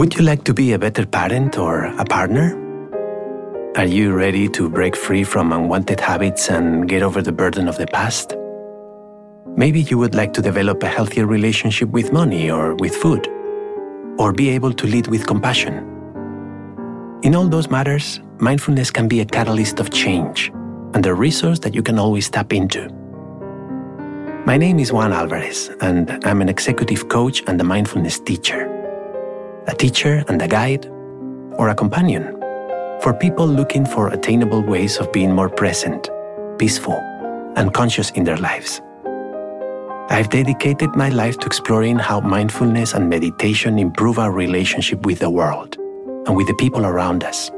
Would you like to be a better parent or a partner? Are you ready to break free from unwanted habits and get over the burden of the past? Maybe you would like to develop a healthier relationship with money or with food, or be able to lead with compassion. In all those matters, mindfulness can be a catalyst of change and a resource that you can always tap into. My name is Juan Alvarez, and I'm an executive coach and a mindfulness teacher. A teacher and a guide, or a companion for people looking for attainable ways of being more present, peaceful, and conscious in their lives. I've dedicated my life to exploring how mindfulness and meditation improve our relationship with the world and with the people around us.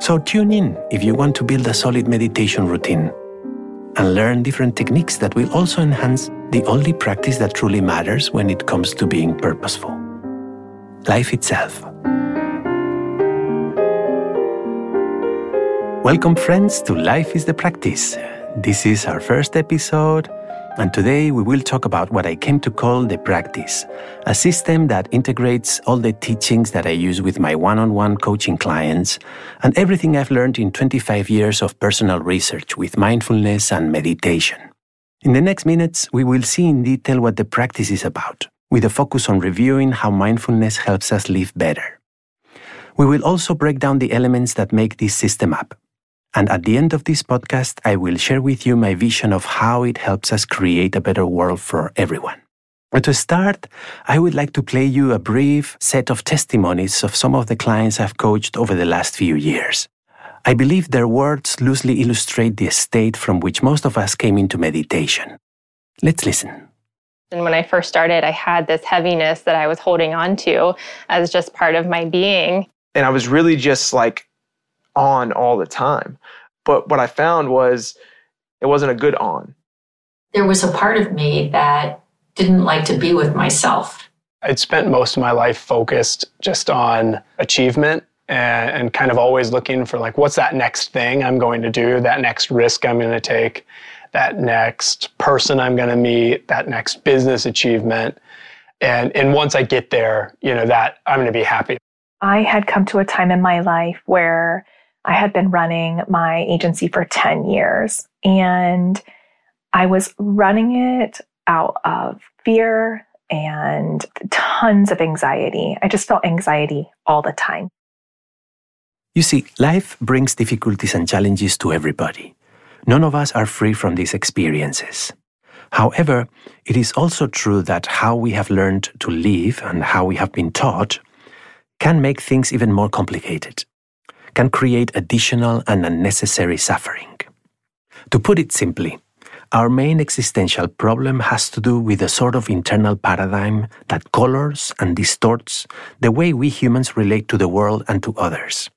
So tune in if you want to build a solid meditation routine and learn different techniques that will also enhance the only practice that truly matters when it comes to being purposeful life itself. Welcome, friends, to Life is the Practice. This is our first episode and today we will talk about what I came to call the practice, a system that integrates all the teachings that I use with my one on one coaching clients and everything I've learned in 25 years of personal research with mindfulness and meditation. In the next minutes, we will see in detail what the practice is about, with a focus on reviewing how mindfulness helps us live better. We will also break down the elements that make this system up and at the end of this podcast, I will share with you my vision of how it helps us create a better world for everyone. But to start, I would like to play you a brief set of testimonies of some of the clients I've coached over the last few years. I believe their words loosely illustrate the state from which most of us came into meditation. Let's listen. And when I first started, I had this heaviness that I was holding on to as just part of my being. And I was really just like on all the time. But what I found was it wasn't a good on. There was a part of me that didn't like to be with myself. I'd spent most of my life focused just on achievement and, and, kind of always looking for like, what's that next thing I'm going to do, that next risk I'm going to take, that next person I'm going to meet, that next business achievement. And, and once I get there, you know, that I'm going to be happy. I had come to a time in my life where I had been running my agency for 10 years and I was running it out of fear and tons of anxiety. I just felt anxiety all the time. You see, life brings difficulties and challenges to everybody. None of us are free from these experiences. However, it is also true that how we have learned to live and how we have been taught can make things even more complicated can create additional and unnecessary suffering. To put it simply, our main existential problem has to do with a sort of internal paradigm that colors and distorts the way we humans relate to the world and to others.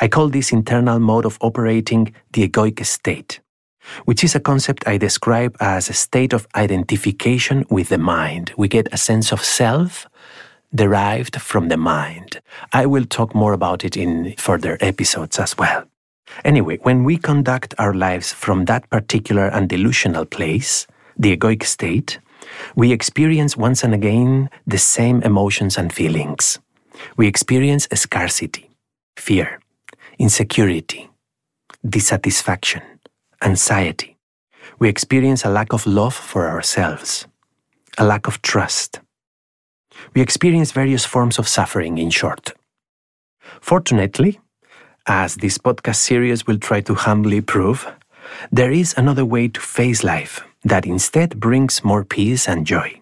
I call this internal mode of operating the egoic state, which is a concept I describe as a state of identification with the mind. We get a sense of self derived from the mind. I will talk more about it in further episodes as well. Anyway, when we conduct our lives from that particular and delusional place, the egoic state, we experience once and again the same emotions and feelings. We experience scarcity, fear, insecurity, dissatisfaction, anxiety. We experience a lack of love for ourselves, a lack of trust, we experience various forms of suffering, in short. Fortunately, as this podcast series will try to humbly prove, there is another way to face life that instead brings more peace and joy.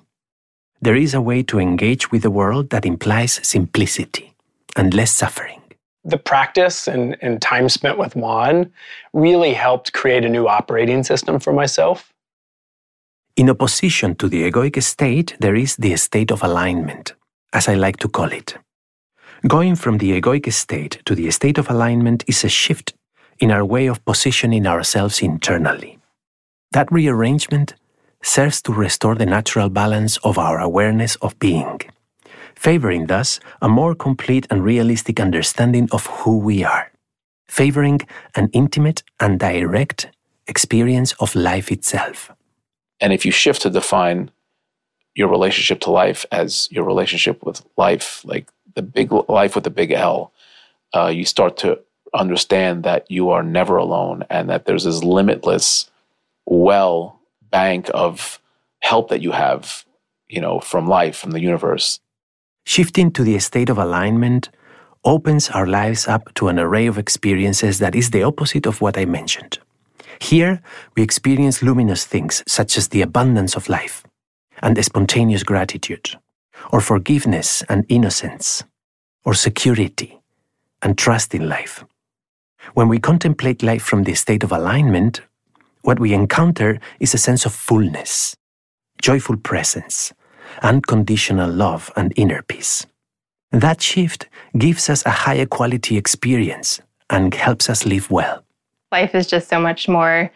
There is a way to engage with the world that implies simplicity and less suffering. The practice and, and time spent with Juan really helped create a new operating system for myself. In opposition to the egoic state, there is the state of alignment, as I like to call it. Going from the egoic state to the state of alignment is a shift in our way of positioning ourselves internally. That rearrangement serves to restore the natural balance of our awareness of being, favoring thus a more complete and realistic understanding of who we are, favoring an intimate and direct experience of life itself. And if you shift to define your relationship to life as your relationship with life, like the big life with the big L, uh, you start to understand that you are never alone and that there's this limitless well bank of help that you have, you know, from life, from the universe. Shifting to the state of alignment opens our lives up to an array of experiences that is the opposite of what I mentioned. Here, we experience luminous things such as the abundance of life and spontaneous gratitude, or forgiveness and innocence, or security and trust in life. When we contemplate life from the state of alignment, what we encounter is a sense of fullness, joyful presence, unconditional love, and inner peace. That shift gives us a higher quality experience and helps us live well. Life is just so much more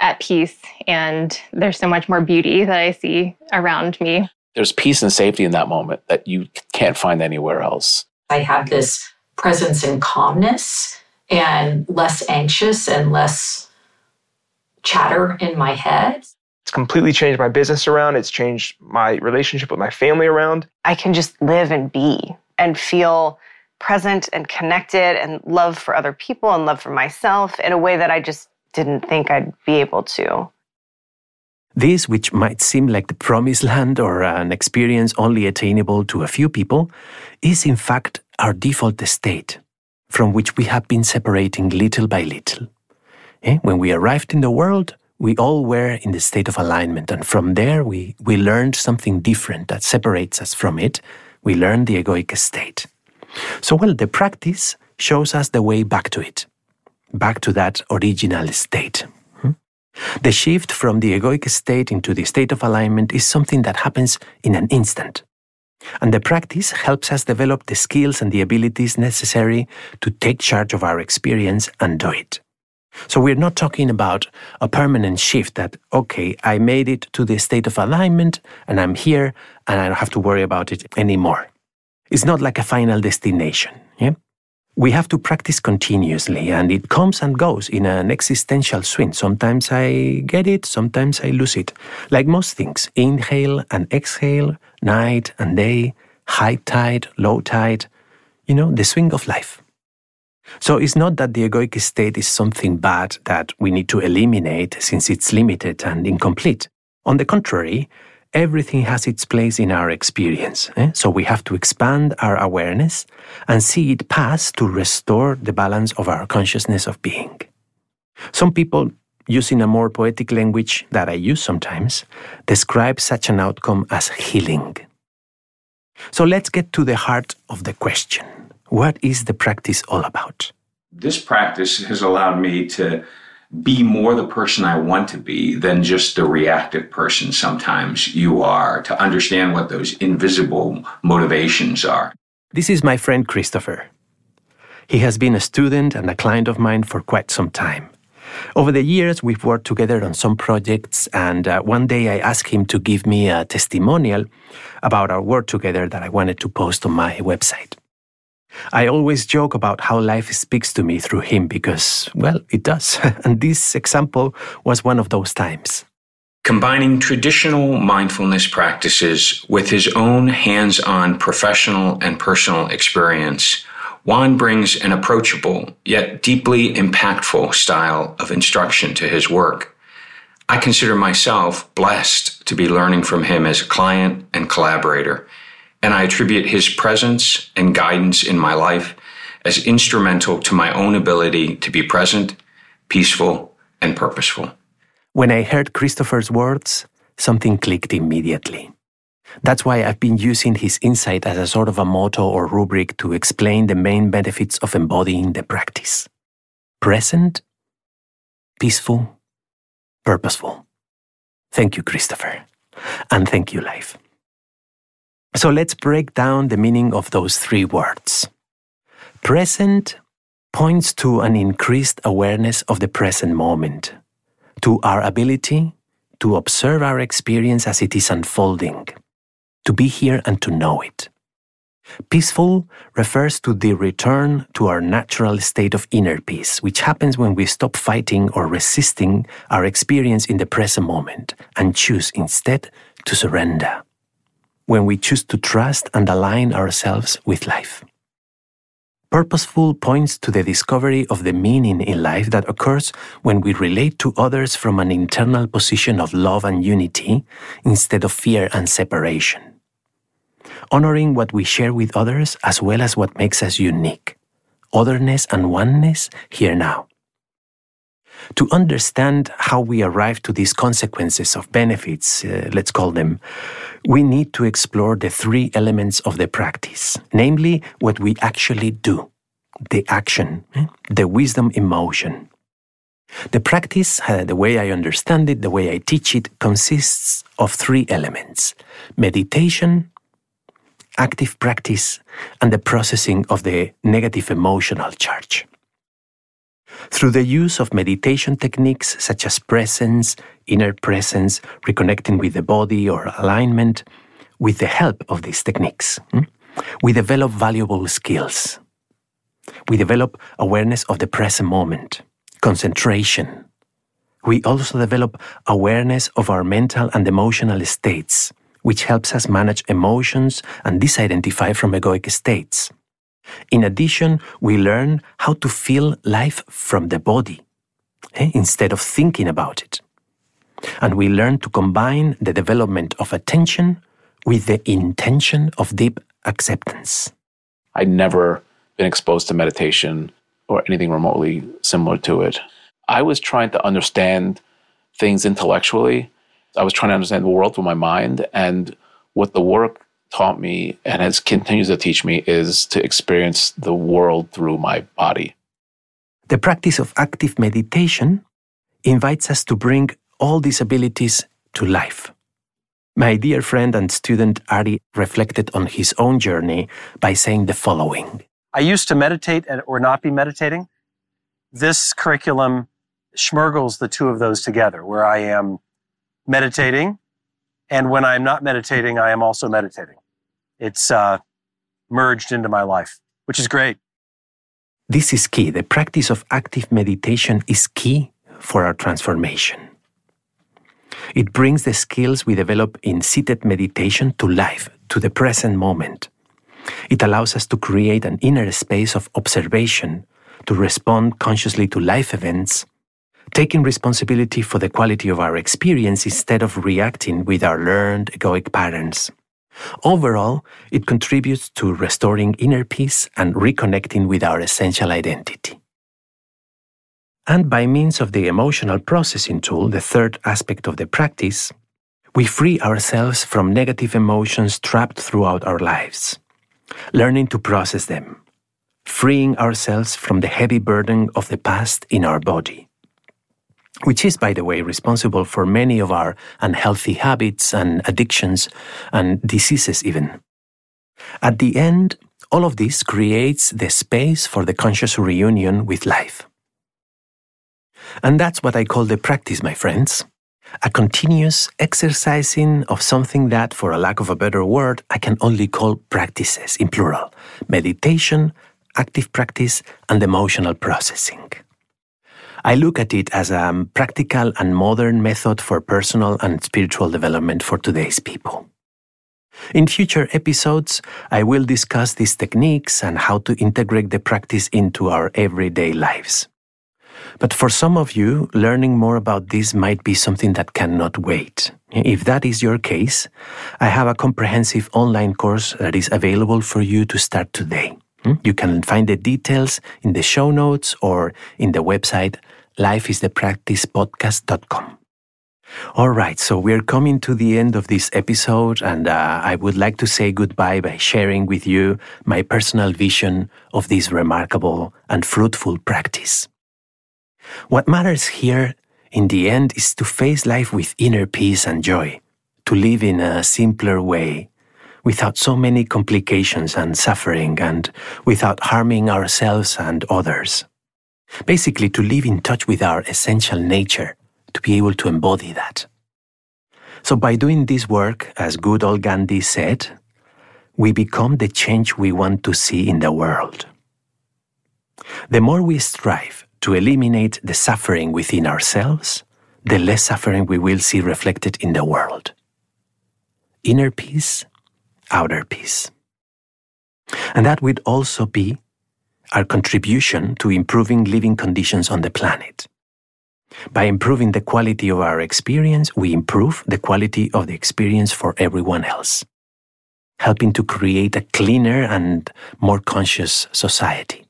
at peace, and there's so much more beauty that I see around me. There's peace and safety in that moment that you can't find anywhere else. I have this presence and calmness and less anxious and less chatter in my head. It's completely changed my business around. It's changed my relationship with my family around. I can just live and be and feel present and connected and love for other people and love for myself in a way that I just didn't think I'd be able to. This, which might seem like the promised land or an experience only attainable to a few people, is in fact our default state, from which we have been separating little by little. Eh? When we arrived in the world, we all were in the state of alignment, and from there we, we learned something different that separates us from it. We learned the egoic state. So, well, the practice shows us the way back to it, back to that original state. Hmm? The shift from the egoic state into the state of alignment is something that happens in an instant. And the practice helps us develop the skills and the abilities necessary to take charge of our experience and do it. So we're not talking about a permanent shift that, okay, I made it to the state of alignment and I'm here and I don't have to worry about it anymore. It's not like a final destination. Yeah? We have to practice continuously and it comes and goes in an existential swing. Sometimes I get it, sometimes I lose it. Like most things, inhale and exhale, night and day, high tide, low tide, you know, the swing of life. So it's not that the egoic state is something bad that we need to eliminate since it's limited and incomplete. On the contrary, everything has its place in our experience. Eh? So we have to expand our awareness and see it pass to restore the balance of our consciousness of being. Some people, using a more poetic language that I use sometimes, describe such an outcome as healing. So let's get to the heart of the question. What is the practice all about? This practice has allowed me to be more the person I want to be than just the reactive person sometimes you are, to understand what those invisible motivations are. This is my friend Christopher. He has been a student and a client of mine for quite some time. Over the years, we've worked together on some projects, and uh, one day I asked him to give me a testimonial about our work together that I wanted to post on my website. I always joke about how life speaks to me through him because, well, it does. and this example was one of those times. Combining traditional mindfulness practices with his own hands on professional and personal experience, Juan brings an approachable yet deeply impactful style of instruction to his work. I consider myself blessed to be learning from him as a client and collaborator and I attribute his presence and guidance in my life as instrumental to my own ability to be present, peaceful, and purposeful. When I heard Christopher's words, something clicked immediately. That's why I've been using his insight as a sort of a motto or rubric to explain the main benefits of embodying the practice present, peaceful, purposeful. Thank you, Christopher. And thank you, life. So let's break down the meaning of those three words. Present points to an increased awareness of the present moment, to our ability to observe our experience as it is unfolding, to be here and to know it. Peaceful refers to the return to our natural state of inner peace, which happens when we stop fighting or resisting our experience in the present moment and choose instead to surrender. When we choose to trust and align ourselves with life. Purposeful points to the discovery of the meaning in life that occurs when we relate to others from an internal position of love and unity instead of fear and separation. Honoring what we share with others as well as what makes us unique. Otherness and oneness here now. To understand how we arrive to these consequences of benefits, uh, let's call them, we need to explore the three elements of the practice, namely what we actually do, the action, eh, the wisdom emotion. The practice, uh, the way I understand it, the way I teach it, consists of three elements meditation, active practice, and the processing of the negative emotional charge. Through the use of meditation techniques such as presence, inner presence, reconnecting with the body, or alignment, with the help of these techniques, hmm, we develop valuable skills. We develop awareness of the present moment, concentration. We also develop awareness of our mental and emotional states, which helps us manage emotions and disidentify from egoic states. In addition, we learn how to feel life from the body eh, instead of thinking about it. And we learn to combine the development of attention with the intention of deep acceptance. I'd never been exposed to meditation or anything remotely similar to it. I was trying to understand things intellectually. I was trying to understand the world through my mind. And what the work taught me and has continues to teach me is to experience the world through my body. The practice of active meditation invites us to bring all these abilities to life. My dear friend and student Ari reflected on his own journey by saying the following I used to meditate or not be meditating. This curriculum schmurgles the two of those together, where I am meditating, and when I'm not meditating, I am also meditating it's uh, merged into my life, which is great. This is key. The practice of active meditation is key for our transformation. It brings the skills we develop in seated meditation to life, to the present moment. It allows us to create an inner space of observation, to respond consciously to life events, taking responsibility for the quality of our experience instead of reacting with our learned egoic patterns. Overall, it contributes to restoring inner peace and reconnecting with our essential identity. And by means of the emotional processing tool, the third aspect of the practice, we free ourselves from negative emotions trapped throughout our lives, learning to process them, freeing ourselves from the heavy burden of the past in our body which is, by the way, responsible for many of our unhealthy habits and addictions and diseases, even. At the end, all of this creates the space for the conscious reunion with life. And that's what I call the practice, my friends. A continuous exercising of something that, for a lack of a better word, I can only call practices in plural meditation, active practice, and emotional processing. I look at it as a practical and modern method for personal and spiritual development for today's people. In future episodes, I will discuss these techniques and how to integrate the practice into our everyday lives. But for some of you, learning more about this might be something that cannot wait. If that is your case, I have a comprehensive online course that is available for you to start today. Hmm? You can find the details in the show notes or in the website lifeisthepracticepodcast.com. All right, so we're coming to the end of this episode, and uh, I would like to say goodbye by sharing with you my personal vision of this remarkable and fruitful practice. What matters here in the end is to face life with inner peace and joy, to live in a simpler way, without so many complications and suffering, and without harming ourselves and others. Basically, to live in touch with our essential nature, to be able to embody that. So, by doing this work, as good old Gandhi said, we become the change we want to see in the world. The more we strive to eliminate the suffering within ourselves, the less suffering we will see reflected in the world. Inner peace outer peace. And that would also be our contribution to improving living conditions on the planet. By improving the quality of our experience, we improve the quality of the experience for everyone else, helping to create a cleaner and more conscious society.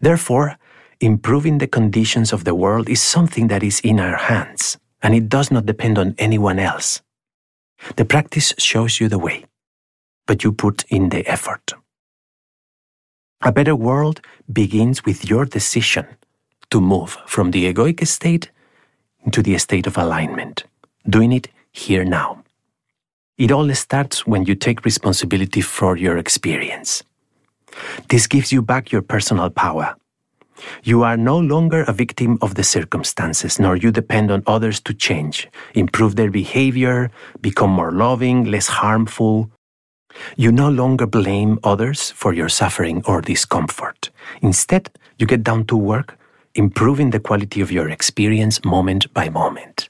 Therefore, improving the conditions of the world is something that is in our hands, and it does not depend on anyone else. The practice shows you the way, but you put in the effort. A better world begins with your decision to move from the egoic state into the state of alignment, doing it here now. It all starts when you take responsibility for your experience. This gives you back your personal power. You are no longer a victim of the circumstances, nor you depend on others to change, improve their behavior, become more loving, less harmful. You no longer blame others for your suffering or discomfort. Instead, you get down to work improving the quality of your experience moment by moment.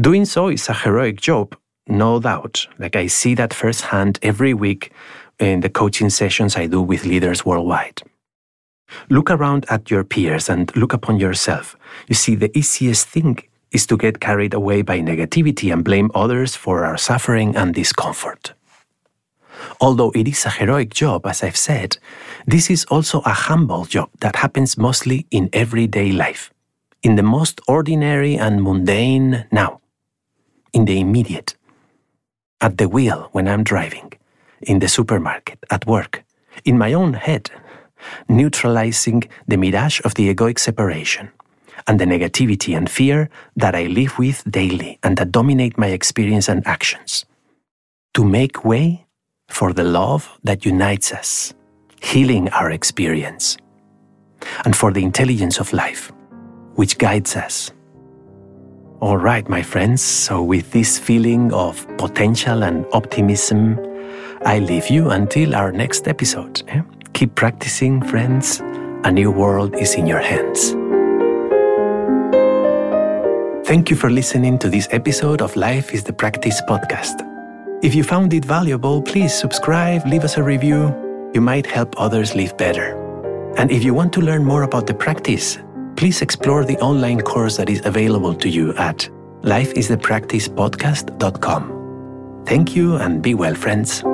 Doing so is a heroic job, no doubt. Like I see that firsthand every week in the coaching sessions I do with leaders worldwide. Look around at your peers and look upon yourself. You see, the easiest thing is to get carried away by negativity and blame others for our suffering and discomfort. Although it is a heroic job, as I've said, this is also a humble job that happens mostly in everyday life, in the most ordinary and mundane now, in the immediate, at the wheel when I'm driving, in the supermarket, at work, in my own head, neutralizing the mirage of the egoic separation and the negativity and fear that I live with daily and that dominate my experience and actions. To make way for the love that unites us, healing our experience, and for the intelligence of life, which guides us. All right, my friends, so with this feeling of potential and optimism, I leave you until our next episode. Eh? Keep practicing, friends. A new world is in your hands. Thank you for listening to this episode of Life is the Practice podcast. If you found it valuable, please subscribe, leave us a review. You might help others live better. And if you want to learn more about the practice, please explore the online course that is available to you at lifeisthepracticepodcast.com. Thank you and be well, friends.